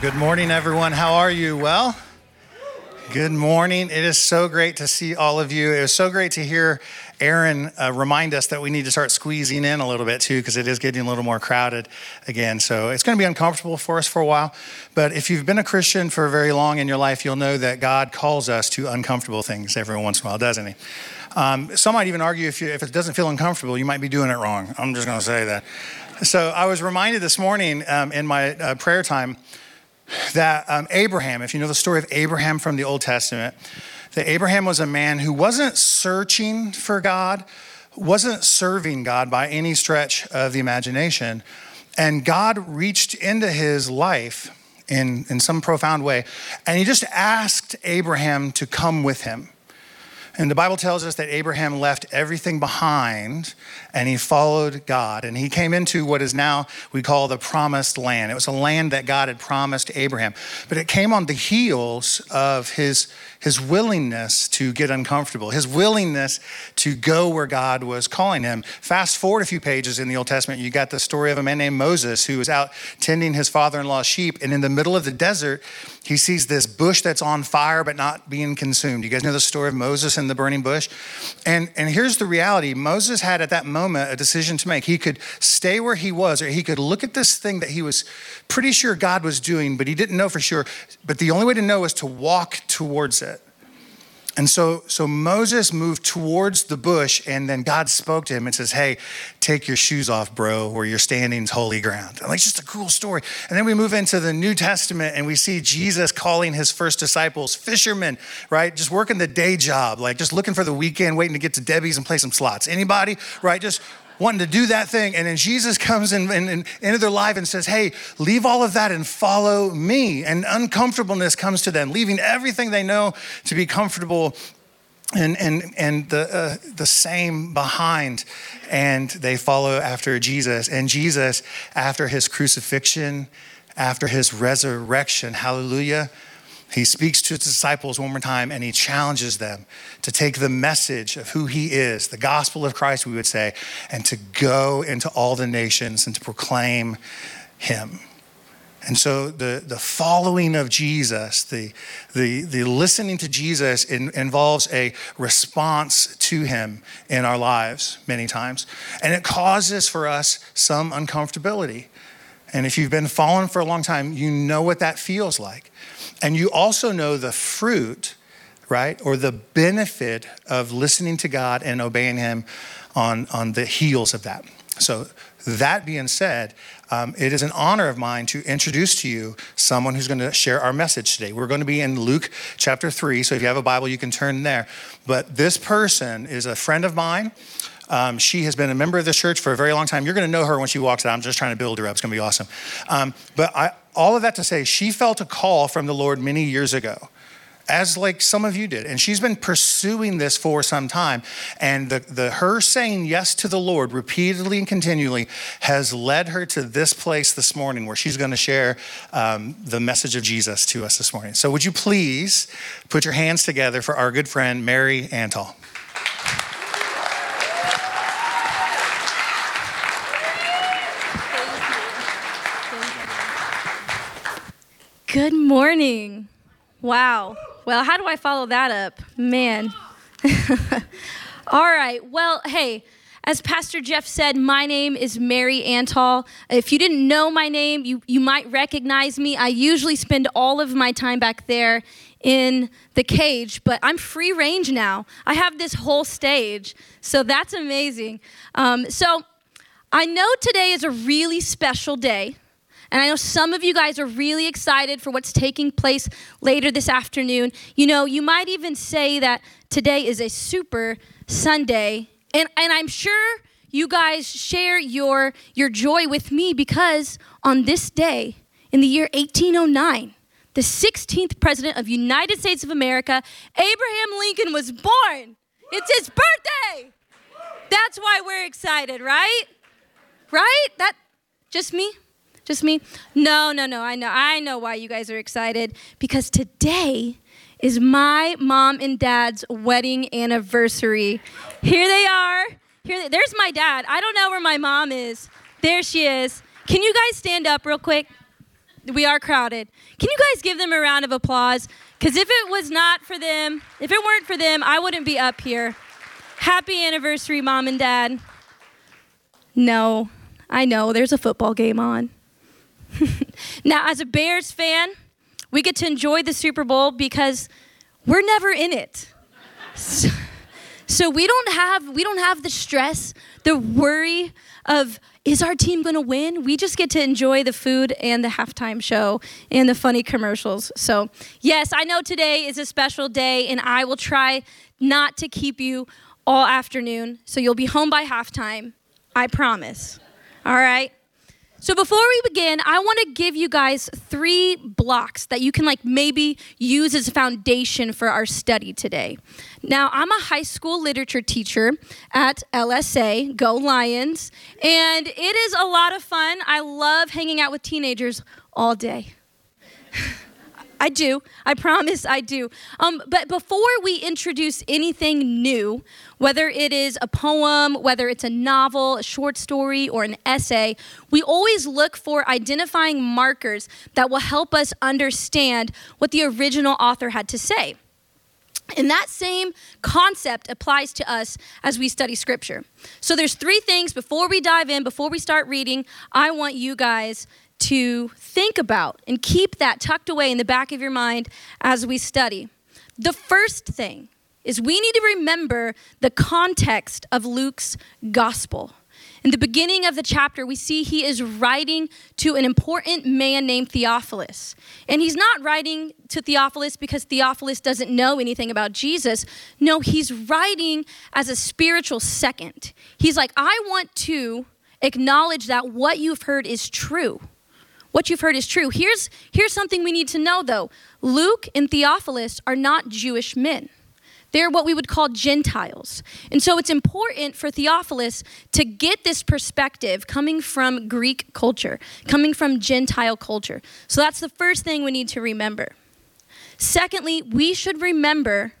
Good morning, everyone. How are you? Well, good morning. It is so great to see all of you. It was so great to hear Aaron uh, remind us that we need to start squeezing in a little bit too, because it is getting a little more crowded again. So it's going to be uncomfortable for us for a while. But if you've been a Christian for very long in your life, you'll know that God calls us to uncomfortable things every once in a while, doesn't He? Um, some might even argue if, you, if it doesn't feel uncomfortable, you might be doing it wrong. I'm just going to say that. So I was reminded this morning um, in my uh, prayer time that um, Abraham, if you know the story of Abraham from the Old Testament, that Abraham was a man who wasn't searching for God, wasn't serving God by any stretch of the imagination. And God reached into his life in, in some profound way, and he just asked Abraham to come with him. And the Bible tells us that Abraham left everything behind and he followed God. And he came into what is now we call the promised land. It was a land that God had promised Abraham. But it came on the heels of his, his willingness to get uncomfortable, his willingness to go where God was calling him. Fast forward a few pages in the Old Testament, you got the story of a man named Moses who was out tending his father in law's sheep. And in the middle of the desert, he sees this bush that's on fire but not being consumed. You guys know the story of Moses and the burning bush? And, and here's the reality Moses had at that moment a decision to make. He could stay where he was, or he could look at this thing that he was pretty sure God was doing, but he didn't know for sure. But the only way to know was to walk towards it. And so, so Moses moved towards the bush, and then God spoke to him and says, Hey, take your shoes off, bro, where you're standing is holy ground. And like, it's just a cool story. And then we move into the New Testament and we see Jesus calling his first disciples fishermen, right? Just working the day job, like just looking for the weekend, waiting to get to Debbie's and play some slots. Anybody, right? Just wanting to do that thing. And then Jesus comes in, in, in, into their life and says, Hey, leave all of that and follow me. And uncomfortableness comes to them, leaving everything they know to be comfortable and, and, and the, uh, the same behind. And they follow after Jesus. And Jesus, after his crucifixion, after his resurrection, hallelujah he speaks to his disciples one more time and he challenges them to take the message of who he is, the gospel of Christ, we would say, and to go into all the nations and to proclaim him. And so the, the following of Jesus, the, the, the listening to Jesus in, involves a response to him in our lives many times. And it causes for us some uncomfortability. And if you've been following for a long time, you know what that feels like. And you also know the fruit, right, or the benefit of listening to God and obeying Him on, on the heels of that. So, that being said, um, it is an honor of mine to introduce to you someone who's going to share our message today. We're going to be in Luke chapter 3. So, if you have a Bible, you can turn there. But this person is a friend of mine. Um, she has been a member of this church for a very long time. You're going to know her when she walks out. I'm just trying to build her up. It's going to be awesome. Um, but I, all of that to say, she felt a call from the Lord many years ago as like some of you did. And she's been pursuing this for some time. And the, the her saying yes to the lord repeatedly and continually has led her to this place this morning where she's going to share um, the message of jesus to us this morning. So would you please put your hands together for our good friend mary antal Good morning. Wow. Well, how do I follow that up? Man. All right. Well, hey, as Pastor Jeff said, my name is Mary Antal. If you didn't know my name, you, you might recognize me. I usually spend all of my time back there in the cage, but I'm free range now. I have this whole stage, so that's amazing. Um, so I know today is a really special day. And I know some of you guys are really excited for what's taking place later this afternoon. You know, you might even say that today is a super Sunday. And, and I'm sure you guys share your, your joy with me because on this day, in the year 1809, the 16th president of United States of America, Abraham Lincoln was born. It's his birthday. That's why we're excited, right? Right? That just me? Just me? No, no, no. I know. I know why you guys are excited because today is my mom and dad's wedding anniversary. Here they are. Here they, there's my dad. I don't know where my mom is. There she is. Can you guys stand up real quick? We are crowded. Can you guys give them a round of applause? Because if it was not for them, if it weren't for them, I wouldn't be up here. Happy anniversary, mom and dad. No, I know, there's a football game on. now, as a Bears fan, we get to enjoy the Super Bowl because we're never in it. So, so we don't have we don't have the stress, the worry of is our team going to win? We just get to enjoy the food and the halftime show and the funny commercials. So, yes, I know today is a special day and I will try not to keep you all afternoon. So you'll be home by halftime. I promise. All right? So before we begin, I want to give you guys three blocks that you can like maybe use as a foundation for our study today. Now, I'm a high school literature teacher at LSA, Go Lions, and it is a lot of fun. I love hanging out with teenagers all day. I do. I promise I do. Um, but before we introduce anything new, whether it is a poem, whether it's a novel, a short story, or an essay, we always look for identifying markers that will help us understand what the original author had to say. And that same concept applies to us as we study scripture. So there's three things before we dive in, before we start reading, I want you guys to think about and keep that tucked away in the back of your mind as we study. The first thing is we need to remember the context of Luke's gospel. In the beginning of the chapter, we see he is writing to an important man named Theophilus. And he's not writing to Theophilus because Theophilus doesn't know anything about Jesus. No, he's writing as a spiritual second. He's like, I want to acknowledge that what you've heard is true what you've heard is true. Here's, here's something we need to know though Luke and Theophilus are not Jewish men. They're what we would call Gentiles. And so it's important for Theophilus to get this perspective coming from Greek culture, coming from Gentile culture. So that's the first thing we need to remember. Secondly, we should remember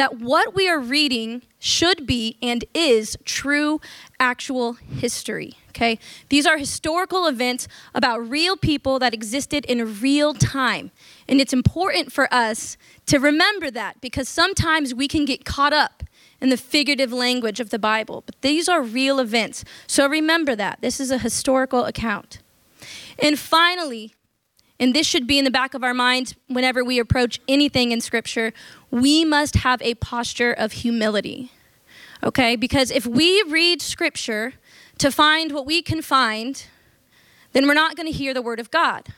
that what we are reading should be and is true, actual history. Okay? These are historical events about real people that existed in real time. And it's important for us to remember that because sometimes we can get caught up in the figurative language of the Bible. But these are real events. So remember that. This is a historical account. And finally, and this should be in the back of our minds whenever we approach anything in Scripture, we must have a posture of humility. Okay? Because if we read Scripture to find what we can find, then we're not going to hear the Word of God.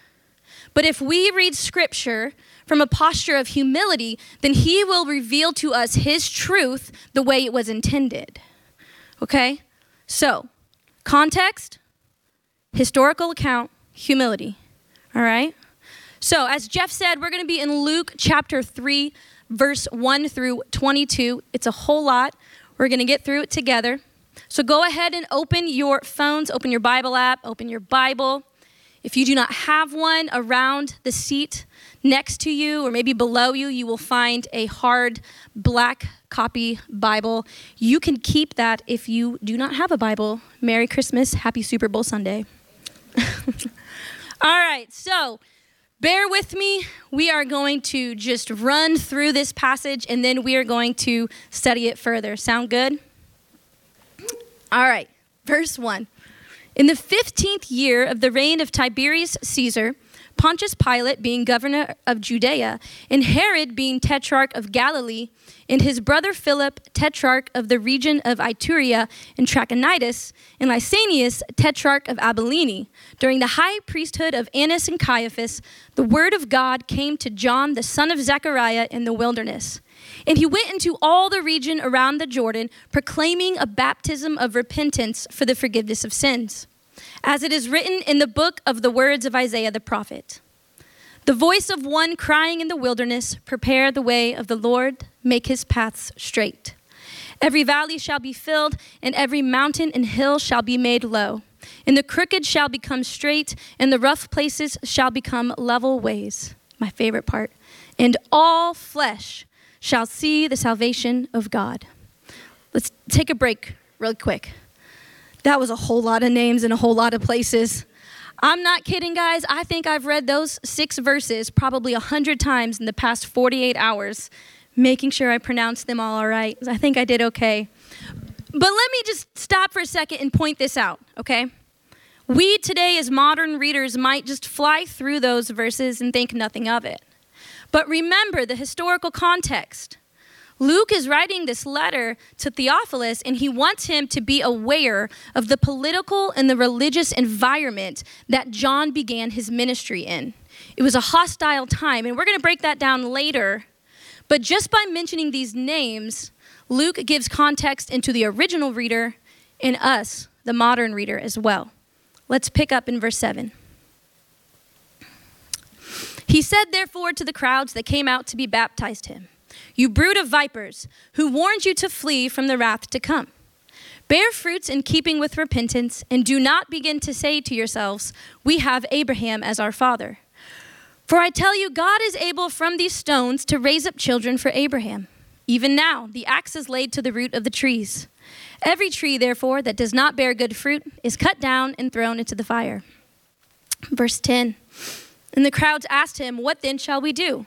But if we read Scripture from a posture of humility, then He will reveal to us His truth the way it was intended. Okay? So, context, historical account, humility. All right? So, as Jeff said, we're going to be in Luke chapter 3, verse 1 through 22. It's a whole lot. We're going to get through it together. So, go ahead and open your phones, open your Bible app, open your Bible. If you do not have one around the seat next to you or maybe below you, you will find a hard black copy Bible. You can keep that if you do not have a Bible. Merry Christmas. Happy Super Bowl Sunday. All right, so bear with me. We are going to just run through this passage and then we are going to study it further. Sound good? All right, verse 1. In the 15th year of the reign of Tiberius Caesar, Pontius Pilate being governor of Judea, and Herod being tetrarch of Galilee, and his brother Philip, tetrarch of the region of Ituraea and Trachonitis, and Lysanias, tetrarch of Abilene. During the high priesthood of Annas and Caiaphas, the word of God came to John, the son of Zechariah, in the wilderness. And he went into all the region around the Jordan, proclaiming a baptism of repentance for the forgiveness of sins as it is written in the book of the words of Isaiah the prophet. The voice of one crying in the wilderness, Prepare the way of the Lord, make his paths straight. Every valley shall be filled, and every mountain and hill shall be made low. And the crooked shall become straight, and the rough places shall become level ways. My favorite part. And all flesh shall see the salvation of God. Let's take a break real quick. That was a whole lot of names in a whole lot of places. I'm not kidding, guys. I think I've read those six verses probably a hundred times in the past 48 hours, making sure I pronounced them all all right. I think I did okay. But let me just stop for a second and point this out, okay? We today, as modern readers, might just fly through those verses and think nothing of it. But remember the historical context. Luke is writing this letter to Theophilus, and he wants him to be aware of the political and the religious environment that John began his ministry in. It was a hostile time, and we're going to break that down later. But just by mentioning these names, Luke gives context into the original reader and us, the modern reader, as well. Let's pick up in verse 7. He said, therefore, to the crowds that came out to be baptized him. You brood of vipers, who warned you to flee from the wrath to come. Bear fruits in keeping with repentance, and do not begin to say to yourselves, We have Abraham as our father. For I tell you, God is able from these stones to raise up children for Abraham. Even now, the axe is laid to the root of the trees. Every tree, therefore, that does not bear good fruit is cut down and thrown into the fire. Verse 10 And the crowds asked him, What then shall we do?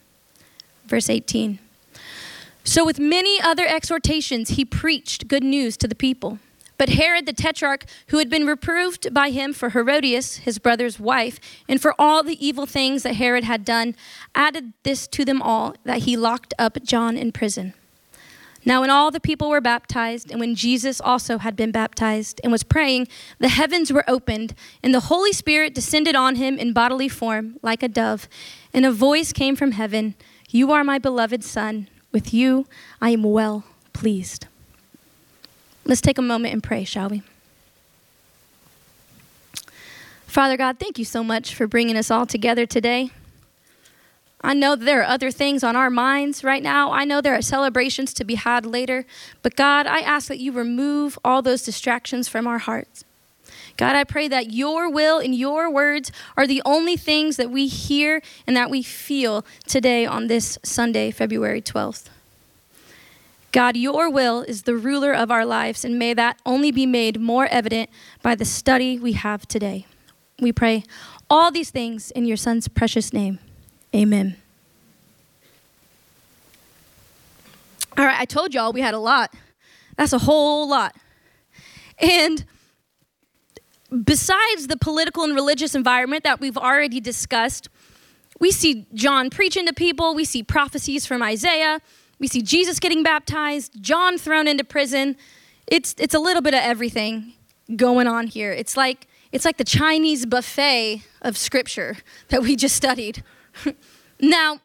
Verse 18. So, with many other exhortations, he preached good news to the people. But Herod the tetrarch, who had been reproved by him for Herodias, his brother's wife, and for all the evil things that Herod had done, added this to them all that he locked up John in prison. Now, when all the people were baptized, and when Jesus also had been baptized and was praying, the heavens were opened, and the Holy Spirit descended on him in bodily form, like a dove, and a voice came from heaven. You are my beloved Son. With you I am well pleased. Let's take a moment and pray, shall we? Father God, thank you so much for bringing us all together today. I know there are other things on our minds right now. I know there are celebrations to be had later. But God, I ask that you remove all those distractions from our hearts. God, I pray that your will and your words are the only things that we hear and that we feel today on this Sunday, February 12th. God, your will is the ruler of our lives, and may that only be made more evident by the study we have today. We pray all these things in your Son's precious name. Amen. All right, I told y'all we had a lot. That's a whole lot. And besides the political and religious environment that we've already discussed, we see John preaching to people, we see prophecies from Isaiah, we see Jesus getting baptized, John thrown into prison. It's, it's a little bit of everything going on here. It's like, it's like the Chinese buffet of scripture that we just studied. now,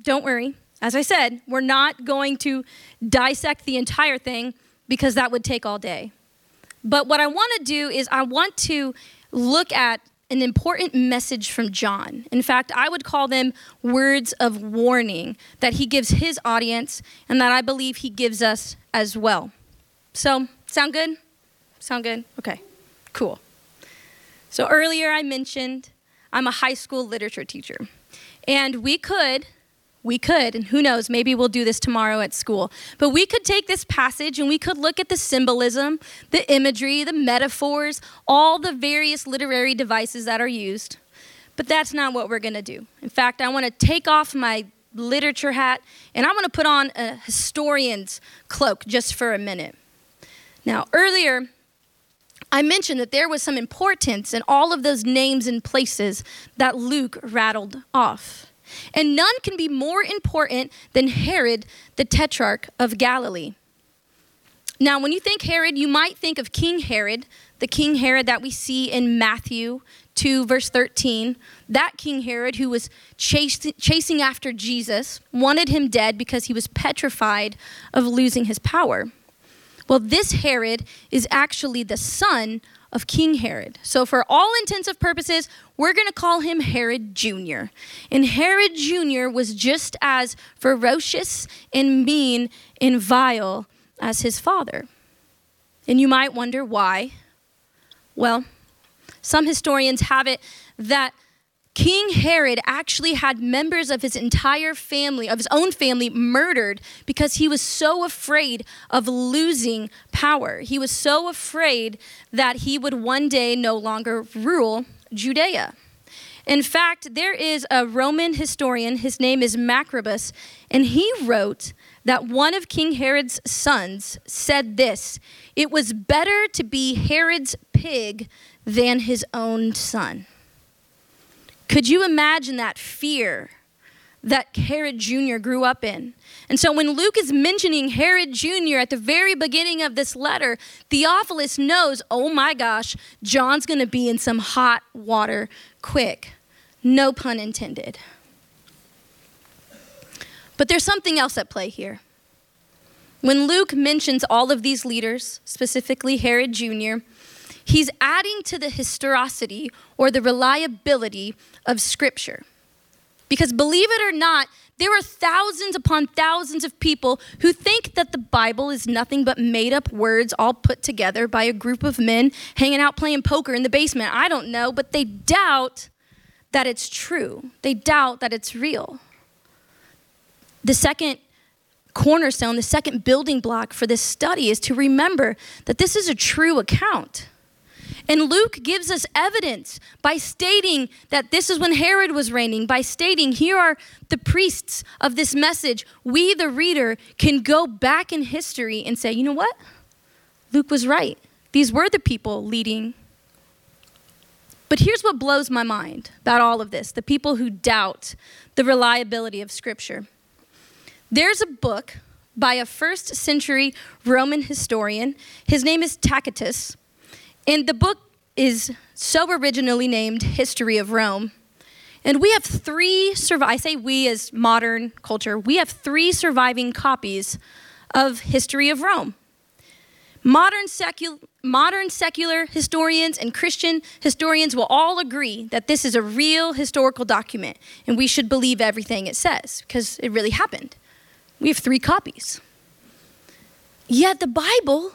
don't worry. As I said, we're not going to dissect the entire thing because that would take all day. But what I want to do is I want to look at an important message from John. In fact, I would call them words of warning that he gives his audience and that I believe he gives us as well. So, sound good? Sound good? Okay, cool. So, earlier I mentioned I'm a high school literature teacher. And we could, we could, and who knows, maybe we'll do this tomorrow at school, but we could take this passage and we could look at the symbolism, the imagery, the metaphors, all the various literary devices that are used. But that's not what we're going to do. In fact, I want to take off my literature hat and I want to put on a historian's cloak just for a minute. Now, earlier, I mentioned that there was some importance in all of those names and places that Luke rattled off. And none can be more important than Herod, the tetrarch of Galilee. Now, when you think Herod, you might think of King Herod, the King Herod that we see in Matthew 2, verse 13. That King Herod, who was chasing after Jesus, wanted him dead because he was petrified of losing his power. Well, this Herod is actually the son of King Herod. So, for all intents and purposes, we're going to call him Herod Jr. And Herod Jr. was just as ferocious and mean and vile as his father. And you might wonder why. Well, some historians have it that King Herod actually had members of his entire family, of his own family, murdered because he was so afraid of losing power. He was so afraid that he would one day no longer rule Judea. In fact, there is a Roman historian, his name is Macrobius, and he wrote that one of King Herod's sons said this It was better to be Herod's pig than his own son. Could you imagine that fear that Herod Jr. grew up in? And so when Luke is mentioning Herod Jr. at the very beginning of this letter, Theophilus knows, oh my gosh, John's going to be in some hot water quick. No pun intended. But there's something else at play here. When Luke mentions all of these leaders, specifically Herod Jr., he's adding to the historicity or the reliability of Scripture. Because believe it or not, there are thousands upon thousands of people who think that the Bible is nothing but made up words all put together by a group of men hanging out playing poker in the basement. I don't know, but they doubt that it's true. They doubt that it's real. The second cornerstone, the second building block for this study is to remember that this is a true account. And Luke gives us evidence by stating that this is when Herod was reigning, by stating, here are the priests of this message. We, the reader, can go back in history and say, you know what? Luke was right. These were the people leading. But here's what blows my mind about all of this the people who doubt the reliability of Scripture. There's a book by a first century Roman historian. His name is Tacitus. And the book is so originally named History of Rome. And we have three, I say we as modern culture, we have three surviving copies of History of Rome. Modern, secular, modern secular historians and Christian historians will all agree that this is a real historical document and we should believe everything it says because it really happened. We have three copies. Yet the Bible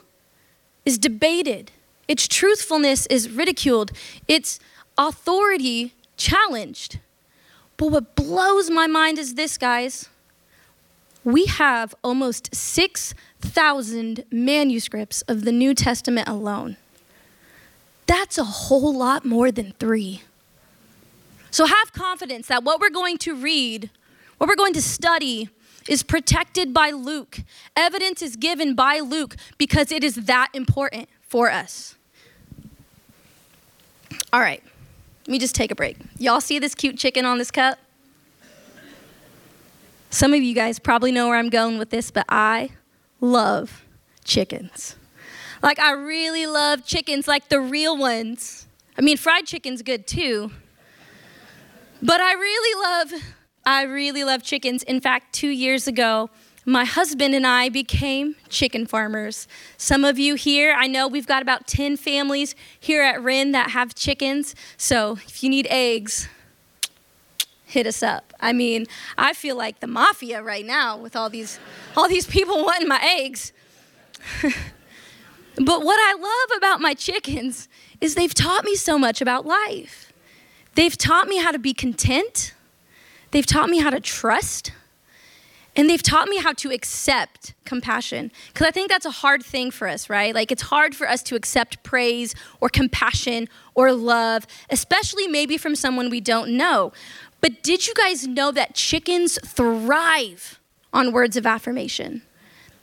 is debated its truthfulness is ridiculed, its authority challenged. But what blows my mind is this, guys. We have almost 6,000 manuscripts of the New Testament alone. That's a whole lot more than three. So have confidence that what we're going to read, what we're going to study, is protected by Luke. Evidence is given by Luke because it is that important for us. All right, let me just take a break. Y'all see this cute chicken on this cup? Some of you guys probably know where I'm going with this, but I love chickens. Like, I really love chickens, like the real ones. I mean, fried chicken's good too. But I really love, I really love chickens. In fact, two years ago, my husband and I became chicken farmers. Some of you here, I know we've got about 10 families here at Wren that have chickens. So if you need eggs, hit us up. I mean, I feel like the mafia right now with all these all these people wanting my eggs. but what I love about my chickens is they've taught me so much about life. They've taught me how to be content. They've taught me how to trust. And they've taught me how to accept compassion. Because I think that's a hard thing for us, right? Like, it's hard for us to accept praise or compassion or love, especially maybe from someone we don't know. But did you guys know that chickens thrive on words of affirmation?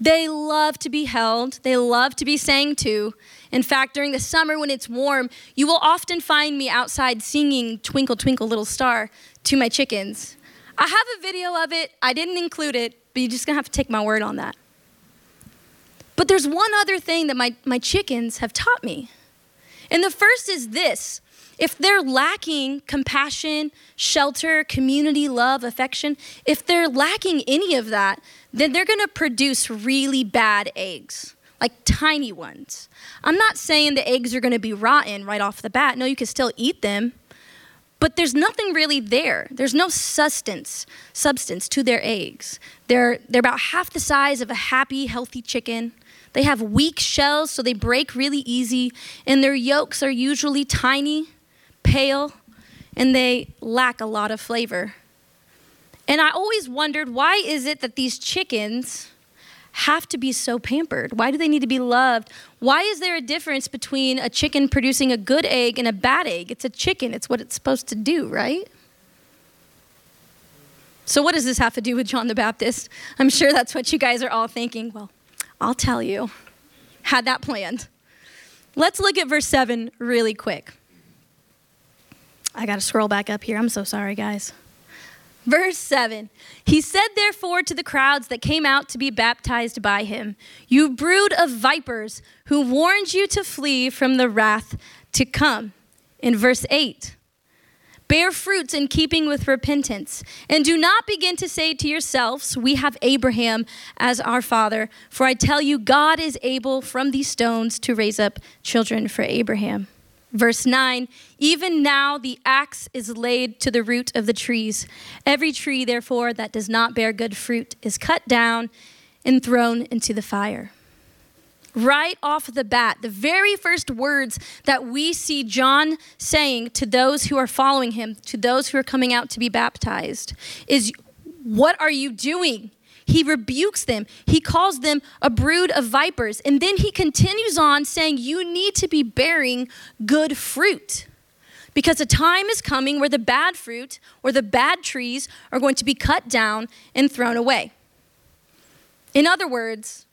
They love to be held, they love to be sang to. In fact, during the summer when it's warm, you will often find me outside singing Twinkle, Twinkle, Little Star to my chickens. I have a video of it, I didn't include it, but you're just gonna have to take my word on that. But there's one other thing that my, my chickens have taught me. And the first is this if they're lacking compassion, shelter, community, love, affection, if they're lacking any of that, then they're gonna produce really bad eggs, like tiny ones. I'm not saying the eggs are gonna be rotten right off the bat. No, you can still eat them. But there's nothing really there. There's no substance, substance to their eggs. They're, they're about half the size of a happy, healthy chicken. They have weak shells, so they break really easy, and their yolks are usually tiny pale, and they lack a lot of flavor. And I always wondered why is it that these chickens have to be so pampered? Why do they need to be loved? Why is there a difference between a chicken producing a good egg and a bad egg? It's a chicken, it's what it's supposed to do, right? So, what does this have to do with John the Baptist? I'm sure that's what you guys are all thinking. Well, I'll tell you. Had that planned. Let's look at verse 7 really quick. I got to scroll back up here. I'm so sorry, guys. Verse 7 He said, therefore, to the crowds that came out to be baptized by him, You brood of vipers, who warned you to flee from the wrath to come. In verse 8, Bear fruits in keeping with repentance, and do not begin to say to yourselves, We have Abraham as our father. For I tell you, God is able from these stones to raise up children for Abraham. Verse 9 Even now the axe is laid to the root of the trees. Every tree, therefore, that does not bear good fruit is cut down and thrown into the fire. Right off the bat, the very first words that we see John saying to those who are following him, to those who are coming out to be baptized, is, What are you doing? He rebukes them. He calls them a brood of vipers. And then he continues on saying, You need to be bearing good fruit. Because a time is coming where the bad fruit or the bad trees are going to be cut down and thrown away. In other words,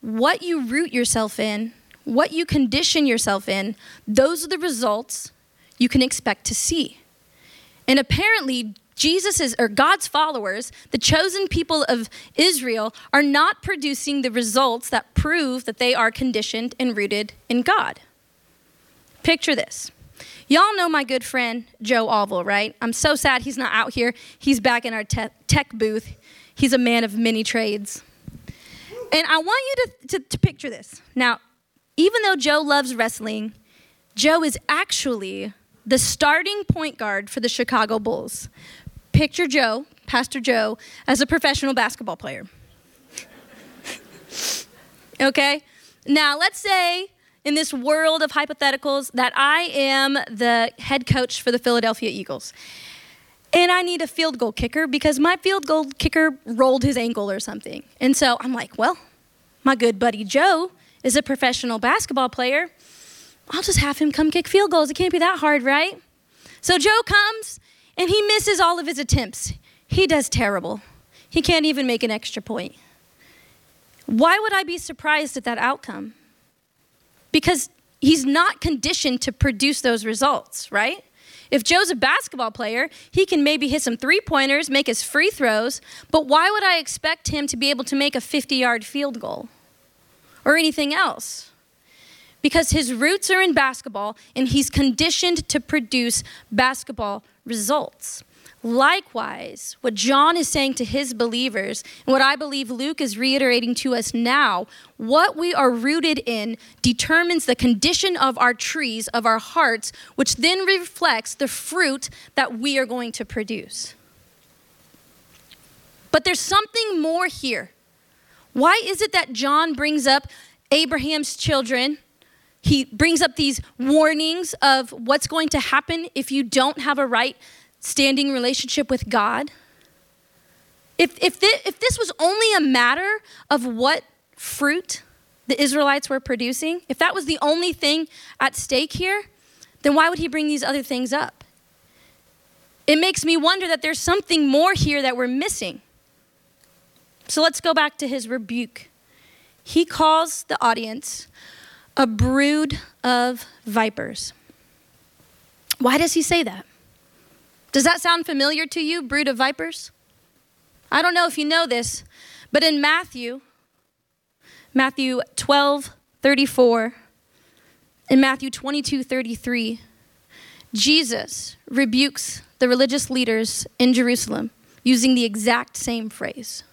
what you root yourself in, what you condition yourself in, those are the results you can expect to see. And apparently, Jesus' or God's followers, the chosen people of Israel, are not producing the results that prove that they are conditioned and rooted in God. Picture this. Y'all know my good friend Joe Alville, right? I'm so sad he's not out here. He's back in our te- tech booth. He's a man of many trades. And I want you to, to, to picture this. Now, even though Joe loves wrestling, Joe is actually the starting point guard for the Chicago Bulls picture Joe, Pastor Joe, as a professional basketball player. okay? Now, let's say in this world of hypotheticals that I am the head coach for the Philadelphia Eagles. And I need a field goal kicker because my field goal kicker rolled his ankle or something. And so I'm like, well, my good buddy Joe is a professional basketball player. I'll just have him come kick field goals. It can't be that hard, right? So Joe comes, and he misses all of his attempts. He does terrible. He can't even make an extra point. Why would I be surprised at that outcome? Because he's not conditioned to produce those results, right? If Joe's a basketball player, he can maybe hit some three pointers, make his free throws, but why would I expect him to be able to make a 50 yard field goal or anything else? Because his roots are in basketball and he's conditioned to produce basketball results. Likewise, what John is saying to his believers, and what I believe Luke is reiterating to us now, what we are rooted in determines the condition of our trees, of our hearts, which then reflects the fruit that we are going to produce. But there's something more here. Why is it that John brings up Abraham's children he brings up these warnings of what's going to happen if you don't have a right standing relationship with God. If, if, if this was only a matter of what fruit the Israelites were producing, if that was the only thing at stake here, then why would he bring these other things up? It makes me wonder that there's something more here that we're missing. So let's go back to his rebuke. He calls the audience a brood of vipers. Why does he say that? Does that sound familiar to you, brood of vipers? I don't know if you know this, but in Matthew, Matthew 12, 34, in Matthew 22, 33, Jesus rebukes the religious leaders in Jerusalem using the exact same phrase.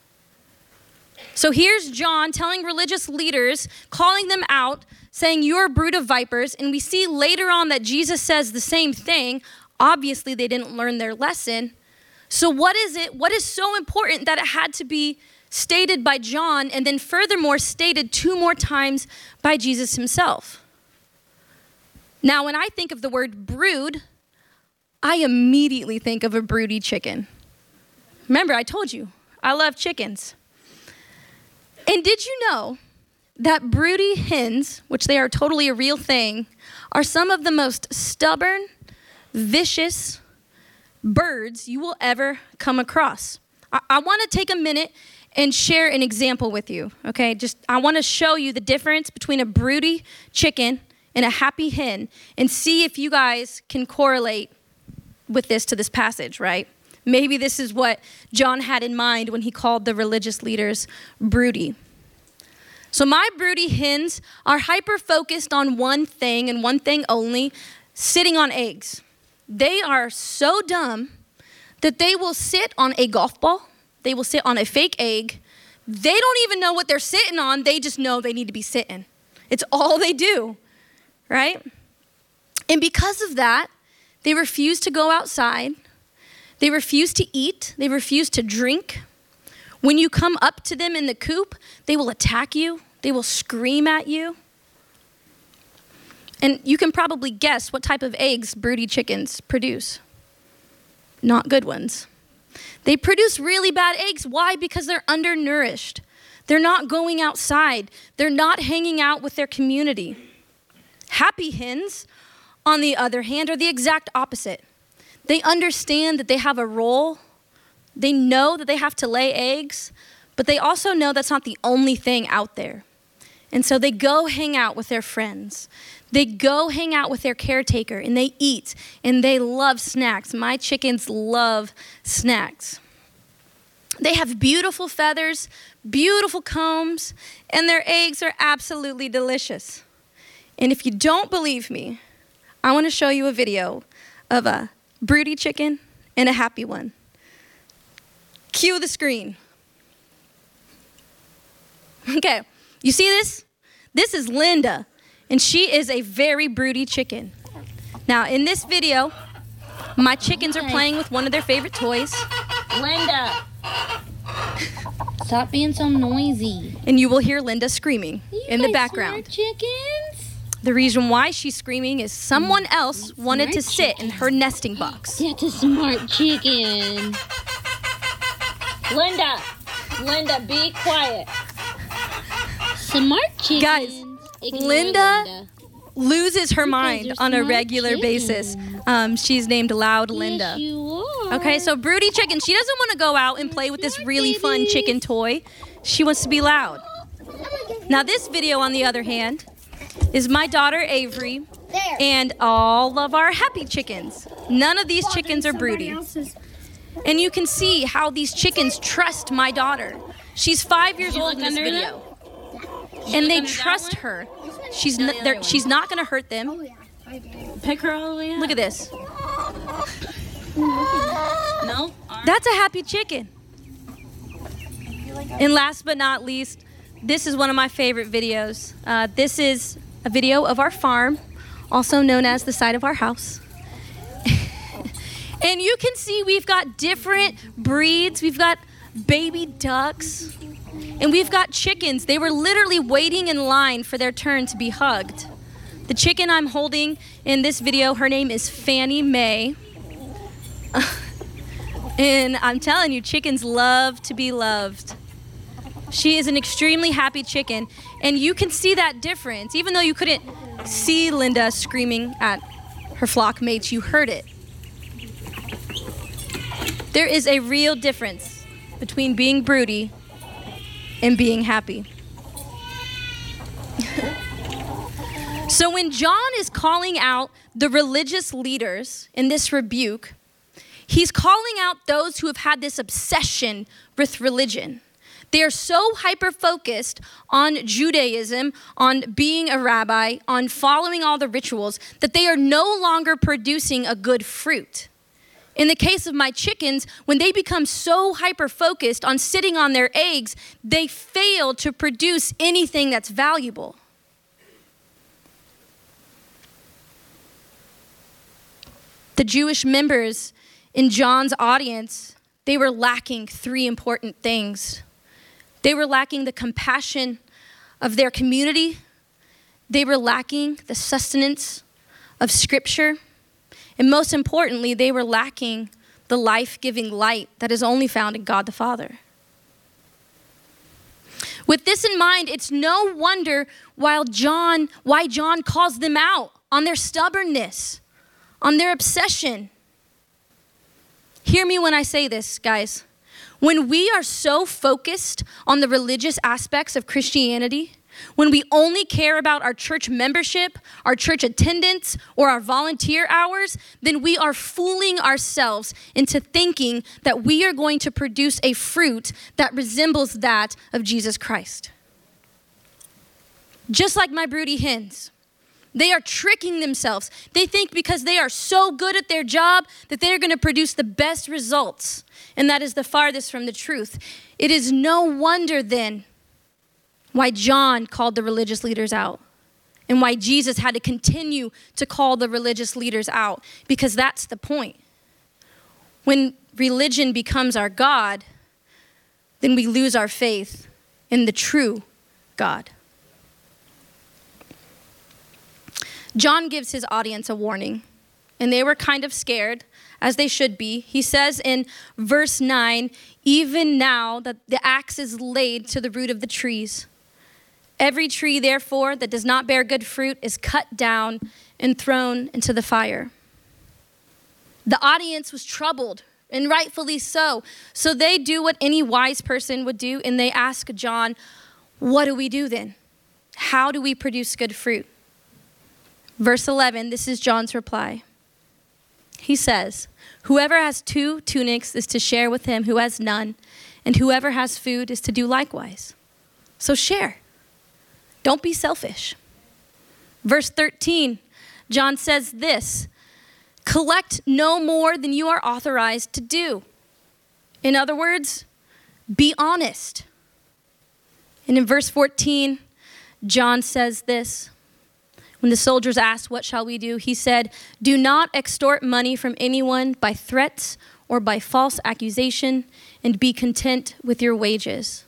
So here's John telling religious leaders, calling them out, saying, You're a brood of vipers. And we see later on that Jesus says the same thing. Obviously, they didn't learn their lesson. So, what is it? What is so important that it had to be stated by John and then furthermore stated two more times by Jesus himself? Now, when I think of the word brood, I immediately think of a broody chicken. Remember, I told you, I love chickens. And did you know that broody hens, which they are totally a real thing, are some of the most stubborn, vicious birds you will ever come across? I, I want to take a minute and share an example with you, okay? Just I want to show you the difference between a broody chicken and a happy hen and see if you guys can correlate with this to this passage, right? Maybe this is what John had in mind when he called the religious leaders broody. So, my broody hens are hyper focused on one thing and one thing only sitting on eggs. They are so dumb that they will sit on a golf ball, they will sit on a fake egg. They don't even know what they're sitting on, they just know they need to be sitting. It's all they do, right? And because of that, they refuse to go outside. They refuse to eat. They refuse to drink. When you come up to them in the coop, they will attack you. They will scream at you. And you can probably guess what type of eggs broody chickens produce. Not good ones. They produce really bad eggs. Why? Because they're undernourished. They're not going outside. They're not hanging out with their community. Happy hens on the other hand, are the exact opposite. They understand that they have a role, they know that they have to lay eggs, but they also know that's not the only thing out there. And so they go hang out with their friends. They go hang out with their caretaker and they eat and they love snacks. My chickens love snacks. They have beautiful feathers, beautiful combs, and their eggs are absolutely delicious. And if you don't believe me, I want to show you a video of a broody chicken and a happy one. Cue the screen. Okay, you see this? This is Linda, and she is a very broody chicken. Now, in this video, my chickens are playing with one of their favorite toys. Linda! Stop being so noisy. And you will hear Linda screaming You in the background. smart chickens? The reason why she's screaming is someone else wanted to sit in her nesting box. That's a smart chicken. Linda! Linda, be quiet. Smart chicken. Guys, Ignore Linda Loses her mind on a smart regular basis. Um, she's named Loud Linda. Yes. Okay, so Broody Chicken, she doesn't want to go out and play with this really fun chicken toy. She wants to be loud. Now, this video, on the other hand, is my daughter Avery there. and all of our happy chickens. None of these chickens are broody. And you can see how these chickens trust my daughter. She's five years old in this under video. And they trust her. She's No, n- the they're- she's not going to hurt them. Pick her all the way up. Look at this. No? That's a happy chicken. And last but not least, this is one of my favorite videos. Uh, this is a video of our farm, also known as the side of our house. and you can see we've got different breeds. We've got baby ducks, and we've got chickens. They were literally waiting in line for their turn to be hugged. The chicken I'm holding in this video, her name is Fannie Mae. and I'm telling you, chickens love to be loved. She is an extremely happy chicken, and you can see that difference. Even though you couldn't see Linda screaming at her flock mates, you heard it. There is a real difference between being broody and being happy. so when John is calling out the religious leaders in this rebuke, he's calling out those who have had this obsession with religion. They are so hyper focused on Judaism, on being a rabbi, on following all the rituals, that they are no longer producing a good fruit. In the case of my chickens, when they become so hyper focused on sitting on their eggs, they fail to produce anything that's valuable. The Jewish members in John's audience, they were lacking three important things. They were lacking the compassion of their community. They were lacking the sustenance of Scripture. And most importantly, they were lacking the life giving light that is only found in God the Father. With this in mind, it's no wonder why John, why John calls them out on their stubbornness, on their obsession. Hear me when I say this, guys. When we are so focused on the religious aspects of Christianity, when we only care about our church membership, our church attendance, or our volunteer hours, then we are fooling ourselves into thinking that we are going to produce a fruit that resembles that of Jesus Christ. Just like my broody hens. They are tricking themselves. They think because they are so good at their job that they are going to produce the best results. And that is the farthest from the truth. It is no wonder then why John called the religious leaders out and why Jesus had to continue to call the religious leaders out, because that's the point. When religion becomes our God, then we lose our faith in the true God. John gives his audience a warning, and they were kind of scared, as they should be. He says in verse 9, Even now that the axe is laid to the root of the trees. Every tree, therefore, that does not bear good fruit is cut down and thrown into the fire. The audience was troubled, and rightfully so. So they do what any wise person would do, and they ask John, What do we do then? How do we produce good fruit? Verse 11, this is John's reply. He says, Whoever has two tunics is to share with him who has none, and whoever has food is to do likewise. So share. Don't be selfish. Verse 13, John says this collect no more than you are authorized to do. In other words, be honest. And in verse 14, John says this when the soldiers asked, What shall we do? he said, Do not extort money from anyone by threats or by false accusation, and be content with your wages.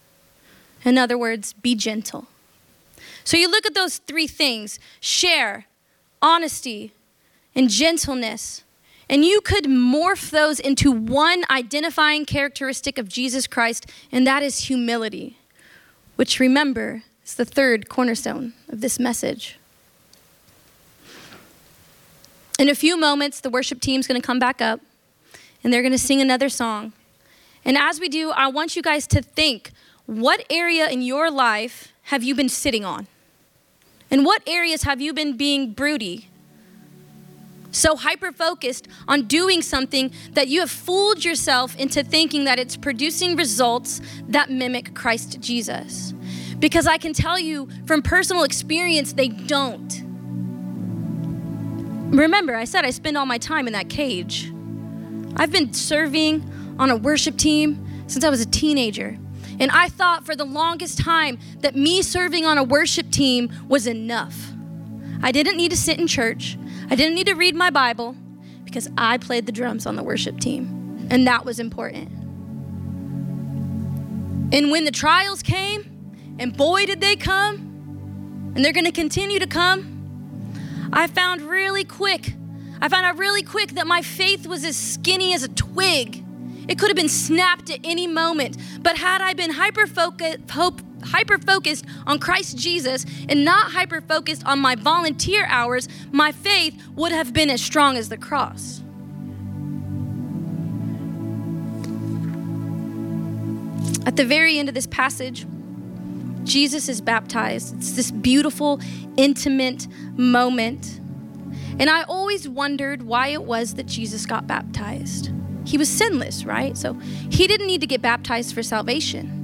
In other words, be gentle. So you look at those three things share, honesty, and gentleness. And you could morph those into one identifying characteristic of Jesus Christ, and that is humility, which remember is the third cornerstone of this message. In a few moments, the worship team's going to come back up and they're going to sing another song. And as we do, I want you guys to think what area in your life have you been sitting on? And what areas have you been being broody? So hyper focused on doing something that you have fooled yourself into thinking that it's producing results that mimic Christ Jesus. Because I can tell you from personal experience, they don't. Remember, I said I spend all my time in that cage. I've been serving on a worship team since I was a teenager. And I thought for the longest time that me serving on a worship team was enough. I didn't need to sit in church, I didn't need to read my Bible because I played the drums on the worship team. And that was important. And when the trials came, and boy, did they come, and they're gonna continue to come, I found really quick, I found out really quick that my faith was as skinny as a twig. It could have been snapped at any moment. But had I been hyper focused on Christ Jesus and not hyper focused on my volunteer hours, my faith would have been as strong as the cross. At the very end of this passage, Jesus is baptized. It's this beautiful, intimate moment. And I always wondered why it was that Jesus got baptized. He was sinless, right? So he didn't need to get baptized for salvation.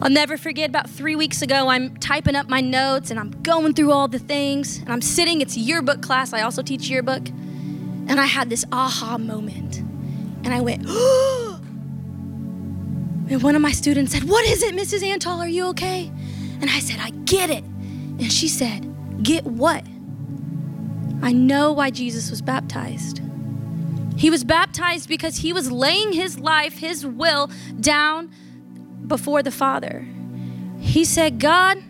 I'll never forget about three weeks ago, I'm typing up my notes and I'm going through all the things. And I'm sitting, it's yearbook class. I also teach yearbook. And I had this aha moment. And I went, oh, and one of my students said, What is it, Mrs. Antal? Are you okay? And I said, I get it. And she said, Get what? I know why Jesus was baptized. He was baptized because he was laying his life, his will down before the Father. He said, God,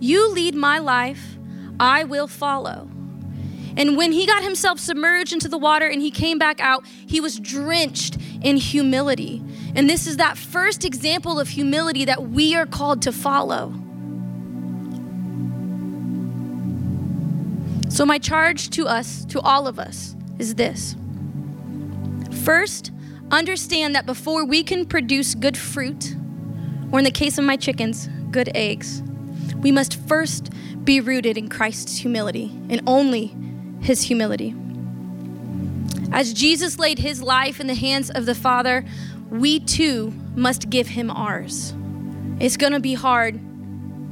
you lead my life, I will follow. And when he got himself submerged into the water and he came back out, he was drenched in humility. And this is that first example of humility that we are called to follow. So, my charge to us, to all of us, is this. First, understand that before we can produce good fruit, or in the case of my chickens, good eggs, we must first be rooted in Christ's humility and only his humility. As Jesus laid his life in the hands of the Father, we too must give him ours. It's gonna be hard,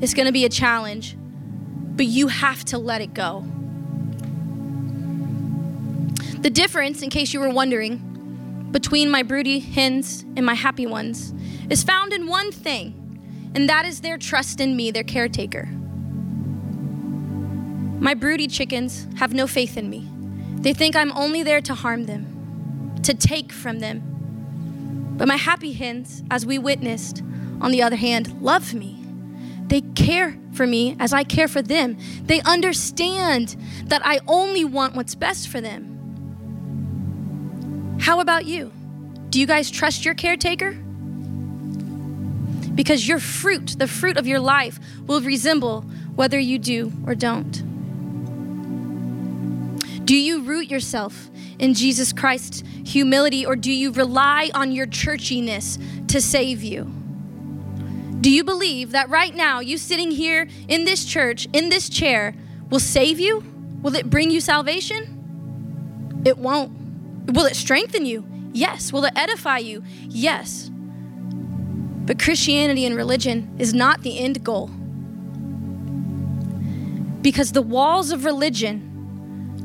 it's gonna be a challenge, but you have to let it go. The difference, in case you were wondering, between my broody hens and my happy ones is found in one thing, and that is their trust in me, their caretaker. My broody chickens have no faith in me. They think I'm only there to harm them, to take from them, but my happy hens, as we witnessed, on the other hand, love me. They care for me as I care for them. They understand that I only want what's best for them. How about you? Do you guys trust your caretaker? Because your fruit, the fruit of your life, will resemble whether you do or don't. Do you root yourself in Jesus Christ's humility, or do you rely on your churchiness to save you? Do you believe that right now, you sitting here in this church, in this chair, will save you? Will it bring you salvation? It won't. Will it strengthen you? Yes. Will it edify you? Yes. But Christianity and religion is not the end goal. Because the walls of religion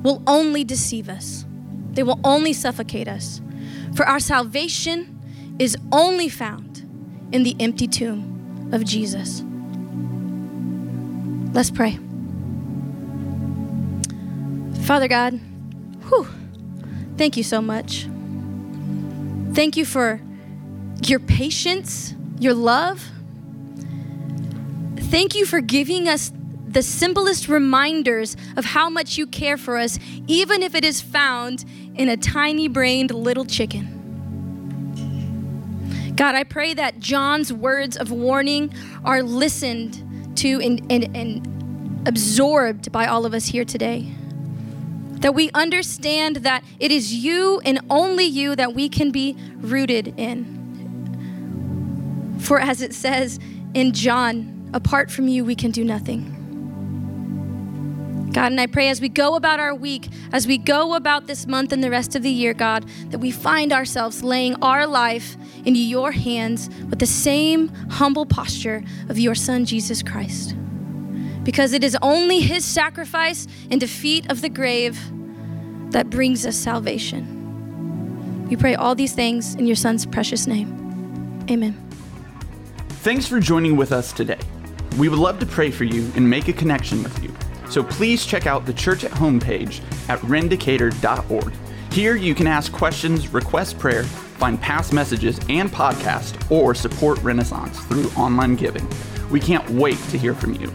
will only deceive us. They will only suffocate us. For our salvation is only found in the empty tomb of Jesus. Let's pray. Father God, whew, thank you so much. Thank you for your patience, your love. Thank you for giving us the simplest reminders of how much you care for us, even if it is found in a tiny brained little chicken. God, I pray that John's words of warning are listened to and, and, and absorbed by all of us here today. That we understand that it is you and only you that we can be rooted in. For as it says in John, apart from you, we can do nothing. God, and I pray as we go about our week, as we go about this month and the rest of the year, God, that we find ourselves laying our life into your hands with the same humble posture of your Son, Jesus Christ. Because it is only his sacrifice and defeat of the grave that brings us salvation. We pray all these things in your Son's precious name. Amen. Thanks for joining with us today. We would love to pray for you and make a connection with you. So please check out the church at home page at rendicator.org. Here you can ask questions, request prayer, find past messages and podcasts, or support Renaissance through online giving. We can't wait to hear from you.